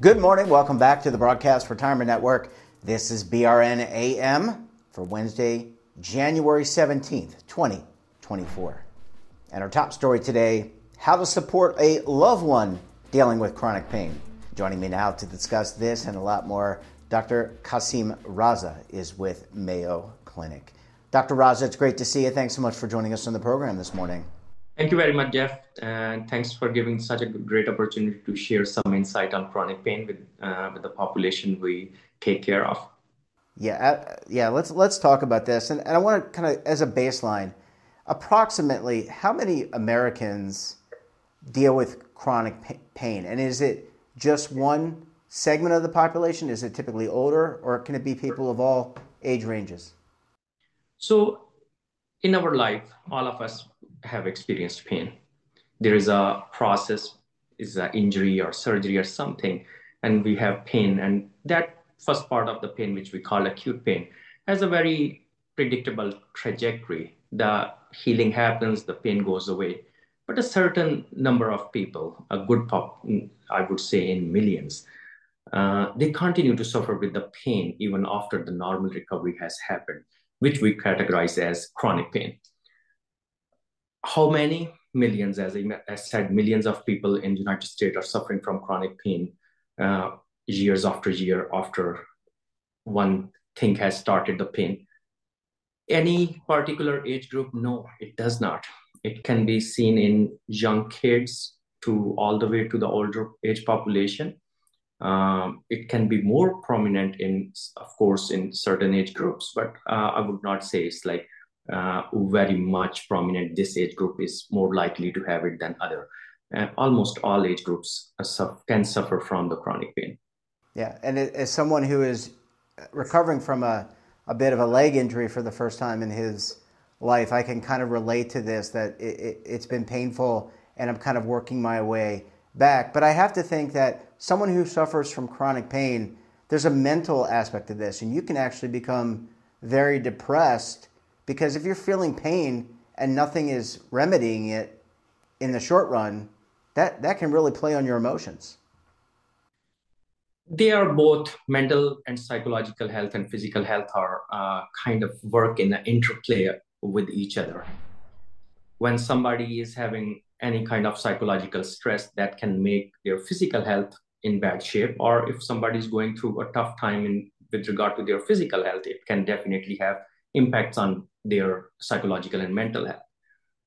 Good morning. Welcome back to the Broadcast Retirement Network. This is BRN AM for Wednesday, January 17th, 2024. And our top story today how to support a loved one dealing with chronic pain. Joining me now to discuss this and a lot more, Dr. Qasim Raza is with Mayo Clinic. Dr. Raza, it's great to see you. Thanks so much for joining us on the program this morning. Thank you very much, Jeff, and thanks for giving such a great opportunity to share some insight on chronic pain with uh, with the population we take care of. Yeah, uh, yeah. Let's let's talk about this, and, and I want to kind of as a baseline, approximately how many Americans deal with chronic pain, and is it just one segment of the population? Is it typically older, or can it be people of all age ranges? So, in our life, all of us have experienced pain. There is a process, is an injury or surgery or something, and we have pain. And that first part of the pain, which we call acute pain, has a very predictable trajectory. The healing happens, the pain goes away. But a certain number of people, a good pop, I would say in millions, uh, they continue to suffer with the pain even after the normal recovery has happened, which we categorize as chronic pain how many millions, as I said, millions of people in the United States are suffering from chronic pain uh, years after year after one thing has started the pain. Any particular age group? No, it does not. It can be seen in young kids to all the way to the older age population. Um, it can be more prominent in, of course, in certain age groups, but uh, I would not say it's like uh, very much prominent this age group is more likely to have it than other. Uh, almost all age groups can suffer from the chronic pain. Yeah and as someone who is recovering from a, a bit of a leg injury for the first time in his life i can kind of relate to this that it, it, it's been painful and i'm kind of working my way back. But i have to think that someone who suffers from chronic pain there's a mental aspect of this and you can actually become very depressed because if you're feeling pain and nothing is remedying it in the short run, that, that can really play on your emotions. They are both mental and psychological health and physical health are uh, kind of work in an interplay with each other. When somebody is having any kind of psychological stress, that can make their physical health in bad shape, or if somebody is going through a tough time in with regard to their physical health, it can definitely have impacts on their psychological and mental health.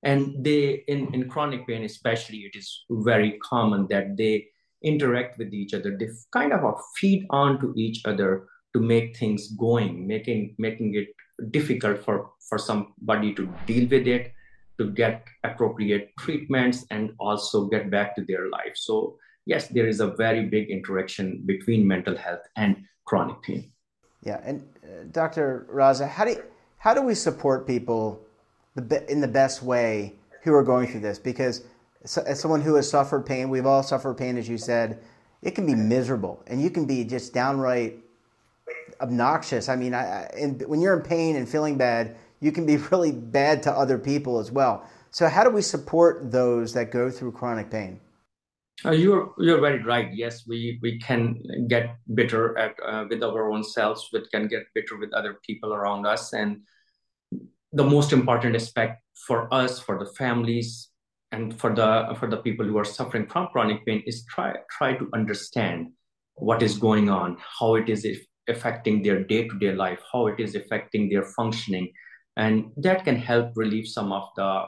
And they, in, in chronic pain especially, it is very common that they interact with each other. They kind of feed on to each other to make things going, making making it difficult for, for somebody to deal with it, to get appropriate treatments, and also get back to their life. So yes, there is a very big interaction between mental health and chronic pain. Yeah, and uh, Dr. Raza, how do you, how do we support people in the best way who are going through this? Because as someone who has suffered pain, we've all suffered pain, as you said. It can be miserable, and you can be just downright obnoxious. I mean, I, I, when you're in pain and feeling bad, you can be really bad to other people as well. So, how do we support those that go through chronic pain? Uh, you're you're very right. Yes, we we can get bitter at uh, with our own selves, but can get bitter with other people around us. And the most important aspect for us, for the families, and for the for the people who are suffering from chronic pain is try try to understand what is going on, how it is affecting their day to day life, how it is affecting their functioning, and that can help relieve some of the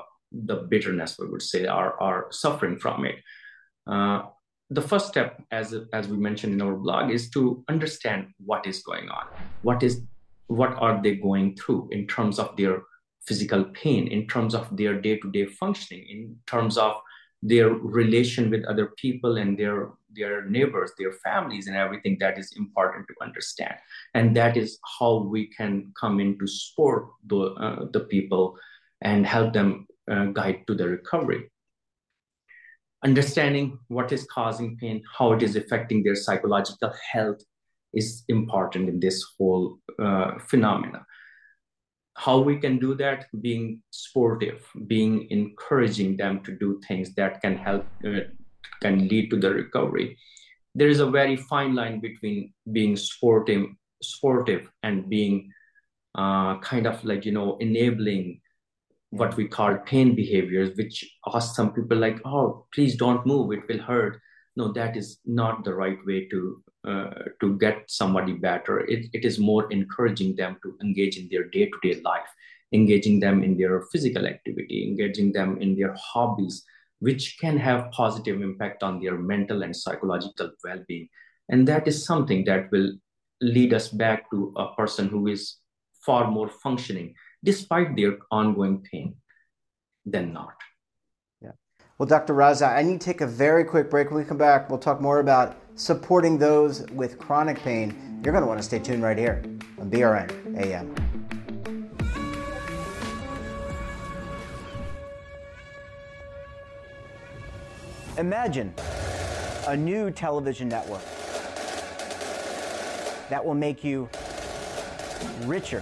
the bitterness we would say are are suffering from it uh, the first step, as as we mentioned in our blog, is to understand what is going on. What is what are they going through in terms of their physical pain, in terms of their day-to-day functioning, in terms of their relation with other people and their their neighbors, their families, and everything that is important to understand. And that is how we can come in to support the uh, the people and help them uh, guide to the recovery understanding what is causing pain, how it is affecting their psychological health is important in this whole uh, phenomena. How we can do that? Being sportive, being encouraging them to do things that can help, uh, can lead to the recovery. there is a very fine line between being sportive sportive and being uh, kind of like you know enabling what we call pain behaviors which ask some people like oh please don't move it will hurt. No that is not the right way to uh, to get somebody better. It, it is more encouraging them to engage in their day-to-day life engaging them in their physical activity engaging them in their hobbies which can have positive impact on their mental and psychological well-being. And that is something that will lead us back to a person who is far more functioning despite their ongoing pain than not Yeah. well, Dr. Raza, I need to take a very quick break. When we come back, we'll talk more about supporting those with chronic pain. You're going to want to stay tuned right here on BRN AM. Imagine a new television network that will make you richer,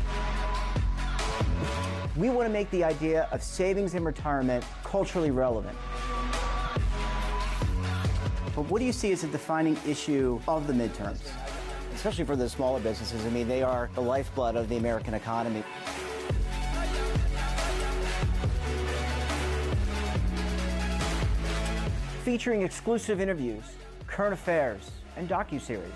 We want to make the idea of savings and retirement culturally relevant. But what do you see as a defining issue of the midterms? Especially for the smaller businesses. I mean, they are the lifeblood of the American economy. Featuring exclusive interviews, current affairs, and docu-series.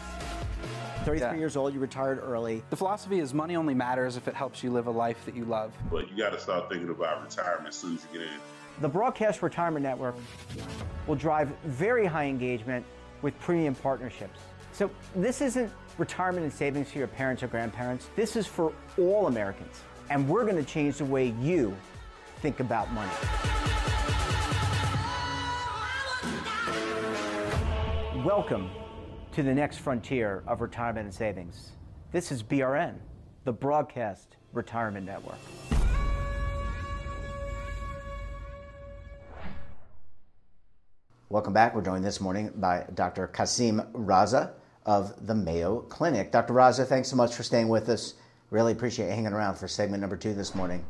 33 yeah. years old, you retired early. The philosophy is money only matters if it helps you live a life that you love. But you got to start thinking about retirement as soon as you get in. The Broadcast Retirement Network will drive very high engagement with premium partnerships. So this isn't retirement and savings for your parents or grandparents. This is for all Americans. And we're going to change the way you think about money. Welcome to the next frontier of retirement and savings. This is BRN, the Broadcast Retirement Network. Welcome back. We're joined this morning by Dr. Qasim Raza of the Mayo Clinic. Dr. Raza, thanks so much for staying with us. Really appreciate hanging around for segment number two this morning.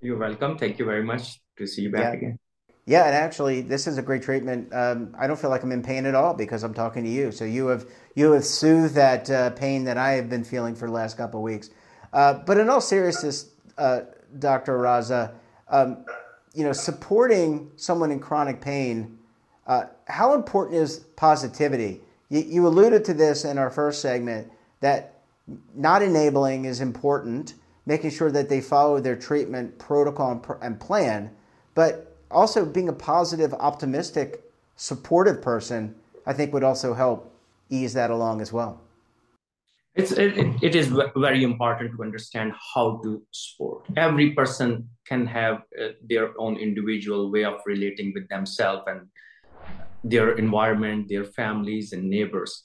You're welcome. Thank you very much to see you back yeah. again. Yeah, and actually, this is a great treatment. Um, I don't feel like I'm in pain at all because I'm talking to you. So you have you have soothed that uh, pain that I have been feeling for the last couple of weeks. Uh, but in all seriousness, uh, Dr. Raza, um, you know, supporting someone in chronic pain uh, how important is positivity? You, you alluded to this in our first segment that not enabling is important, making sure that they follow their treatment protocol and, and plan, but also being a positive, optimistic, supportive person, I think would also help ease that along as well. It's, it, it is very important to understand how to support. Every person can have uh, their own individual way of relating with themselves and their environment, their families, and neighbors.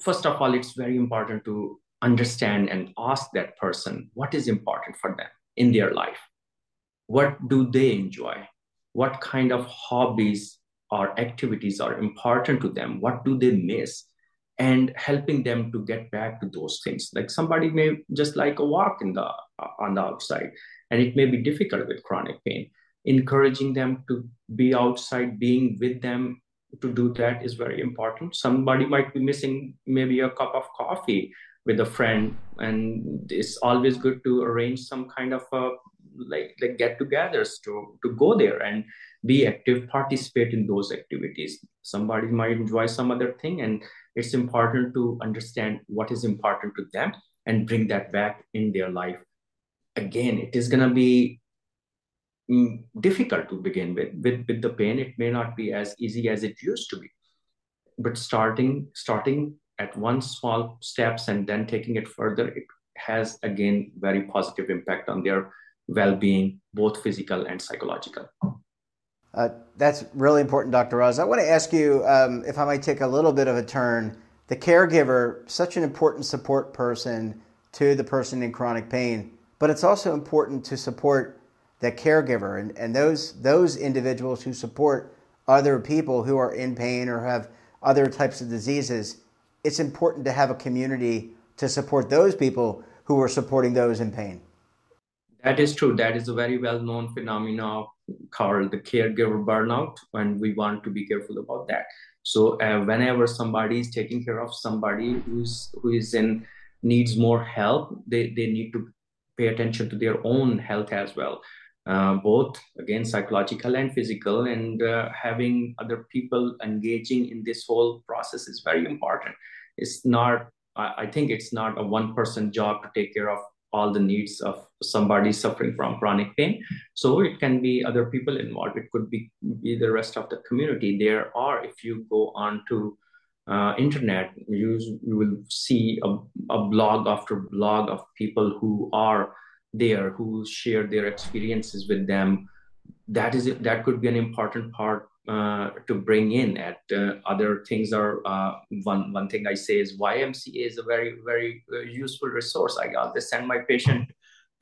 First of all, it's very important to understand and ask that person what is important for them in their life. What do they enjoy? What kind of hobbies or activities are important to them? What do they miss? And helping them to get back to those things. Like somebody may just like a walk in the on the outside, and it may be difficult with chronic pain encouraging them to be outside, being with them to do that is very important. Somebody might be missing maybe a cup of coffee with a friend, and it's always good to arrange some kind of a like like get-togethers to to go there and be active, participate in those activities. Somebody might enjoy some other thing, and it's important to understand what is important to them and bring that back in their life. Again, it is gonna be difficult to begin with. With with the pain, it may not be as easy as it used to be. But starting starting at one small steps and then taking it further, it has again very positive impact on their well-being, both physical and psychological. Uh, that's really important, Dr. Ross. I want to ask you um, if I might take a little bit of a turn the caregiver, such an important support person to the person in chronic pain, but it's also important to support the caregiver and, and those those individuals who support other people who are in pain or have other types of diseases. It's important to have a community to support those people who are supporting those in pain. That is true. That is a very well known phenomenon called the caregiver burnout, and we want to be careful about that. So uh, whenever somebody is taking care of somebody who's who is in needs more help, they, they need to pay attention to their own health as well. Uh, both again psychological and physical and uh, having other people engaging in this whole process is very important it's not I, I think it's not a one person job to take care of all the needs of somebody suffering from chronic pain. So it can be other people involved. It could be, be the rest of the community. There are, if you go on to uh, internet, you, you will see a, a blog after blog of people who are there, who share their experiences with them. That is that could be an important part uh, to bring in at uh, other things are uh, one one thing i say is ymca is a very very uh, useful resource. I got always send my patient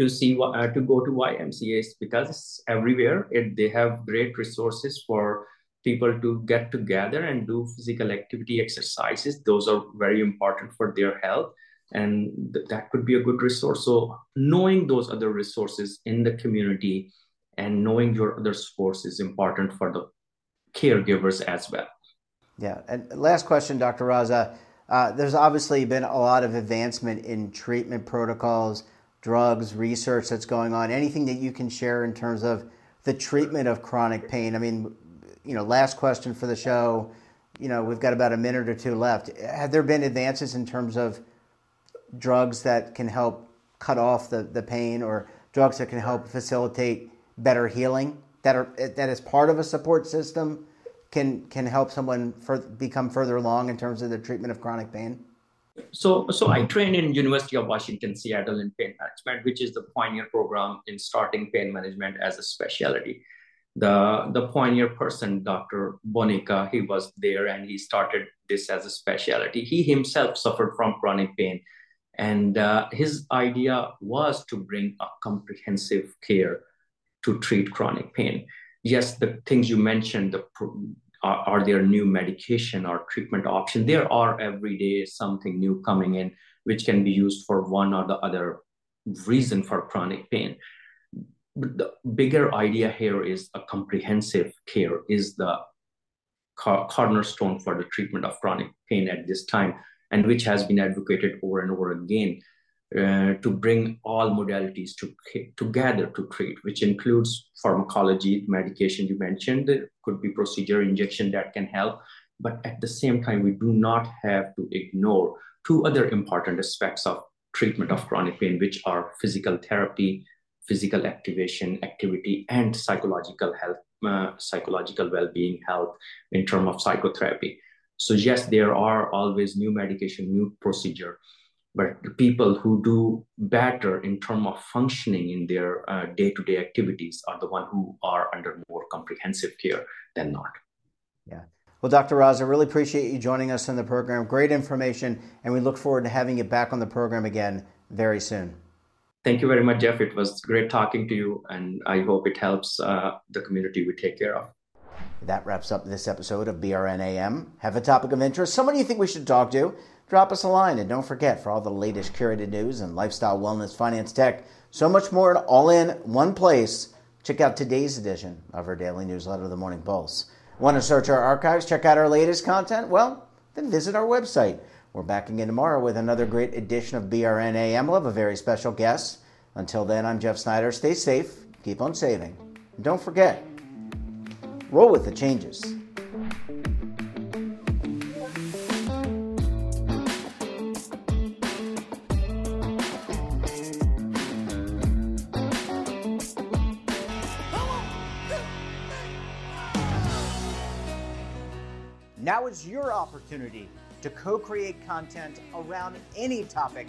to see uh, to go to ymcas because it's everywhere. It, they have great resources for people to get together and do physical activity exercises. Those are very important for their health and th- that could be a good resource so knowing those other resources in the community and knowing your other sports is important for the caregivers as well. Yeah. And last question, Dr. Raza. Uh, there's obviously been a lot of advancement in treatment protocols, drugs, research that's going on. Anything that you can share in terms of the treatment of chronic pain? I mean, you know, last question for the show. You know, we've got about a minute or two left. Have there been advances in terms of drugs that can help cut off the, the pain or drugs that can help facilitate better healing? that are that is part of a support system can can help someone for, become further along in terms of the treatment of chronic pain? So, so I train in University of Washington Seattle in pain management, which is the pioneer program in starting pain management as a specialty. The the pioneer person, Dr. Bonica, he was there and he started this as a specialty. He himself suffered from chronic pain, and uh, his idea was to bring a comprehensive care to treat chronic pain. Yes, the things you mentioned, the, are, are there new medication or treatment option? There are every day something new coming in, which can be used for one or the other reason for chronic pain. But the bigger idea here is a comprehensive care is the cornerstone for the treatment of chronic pain at this time, and which has been advocated over and over again uh, to bring all modalities to, together to treat, which includes pharmacology, medication you mentioned, could be procedure injection that can help. But at the same time, we do not have to ignore two other important aspects of treatment of chronic pain, which are physical therapy, physical activation, activity, and psychological health, uh, psychological well-being health in terms of psychotherapy. So yes, there are always new medication, new procedure, but the people who do better in terms of functioning in their uh, day-to-day activities are the one who are under more comprehensive care than not. Yeah. Well dr raz i really appreciate you joining us on the program. Great information and we look forward to having you back on the program again very soon. Thank you very much jeff. It was great talking to you and i hope it helps uh, the community we take care of that wraps up this episode of brnam have a topic of interest someone you think we should talk to drop us a line. And don't forget, for all the latest curated news and lifestyle, wellness, finance, tech, so much more all in one place, check out today's edition of our daily newsletter, The Morning Pulse. Want to search our archives, check out our latest content? Well, then visit our website. We're back again tomorrow with another great edition of BRNAM. We'll have a very special guest. Until then, I'm Jeff Snyder. Stay safe, keep on saving. And don't forget, roll with the changes. Now is your opportunity to co create content around any topic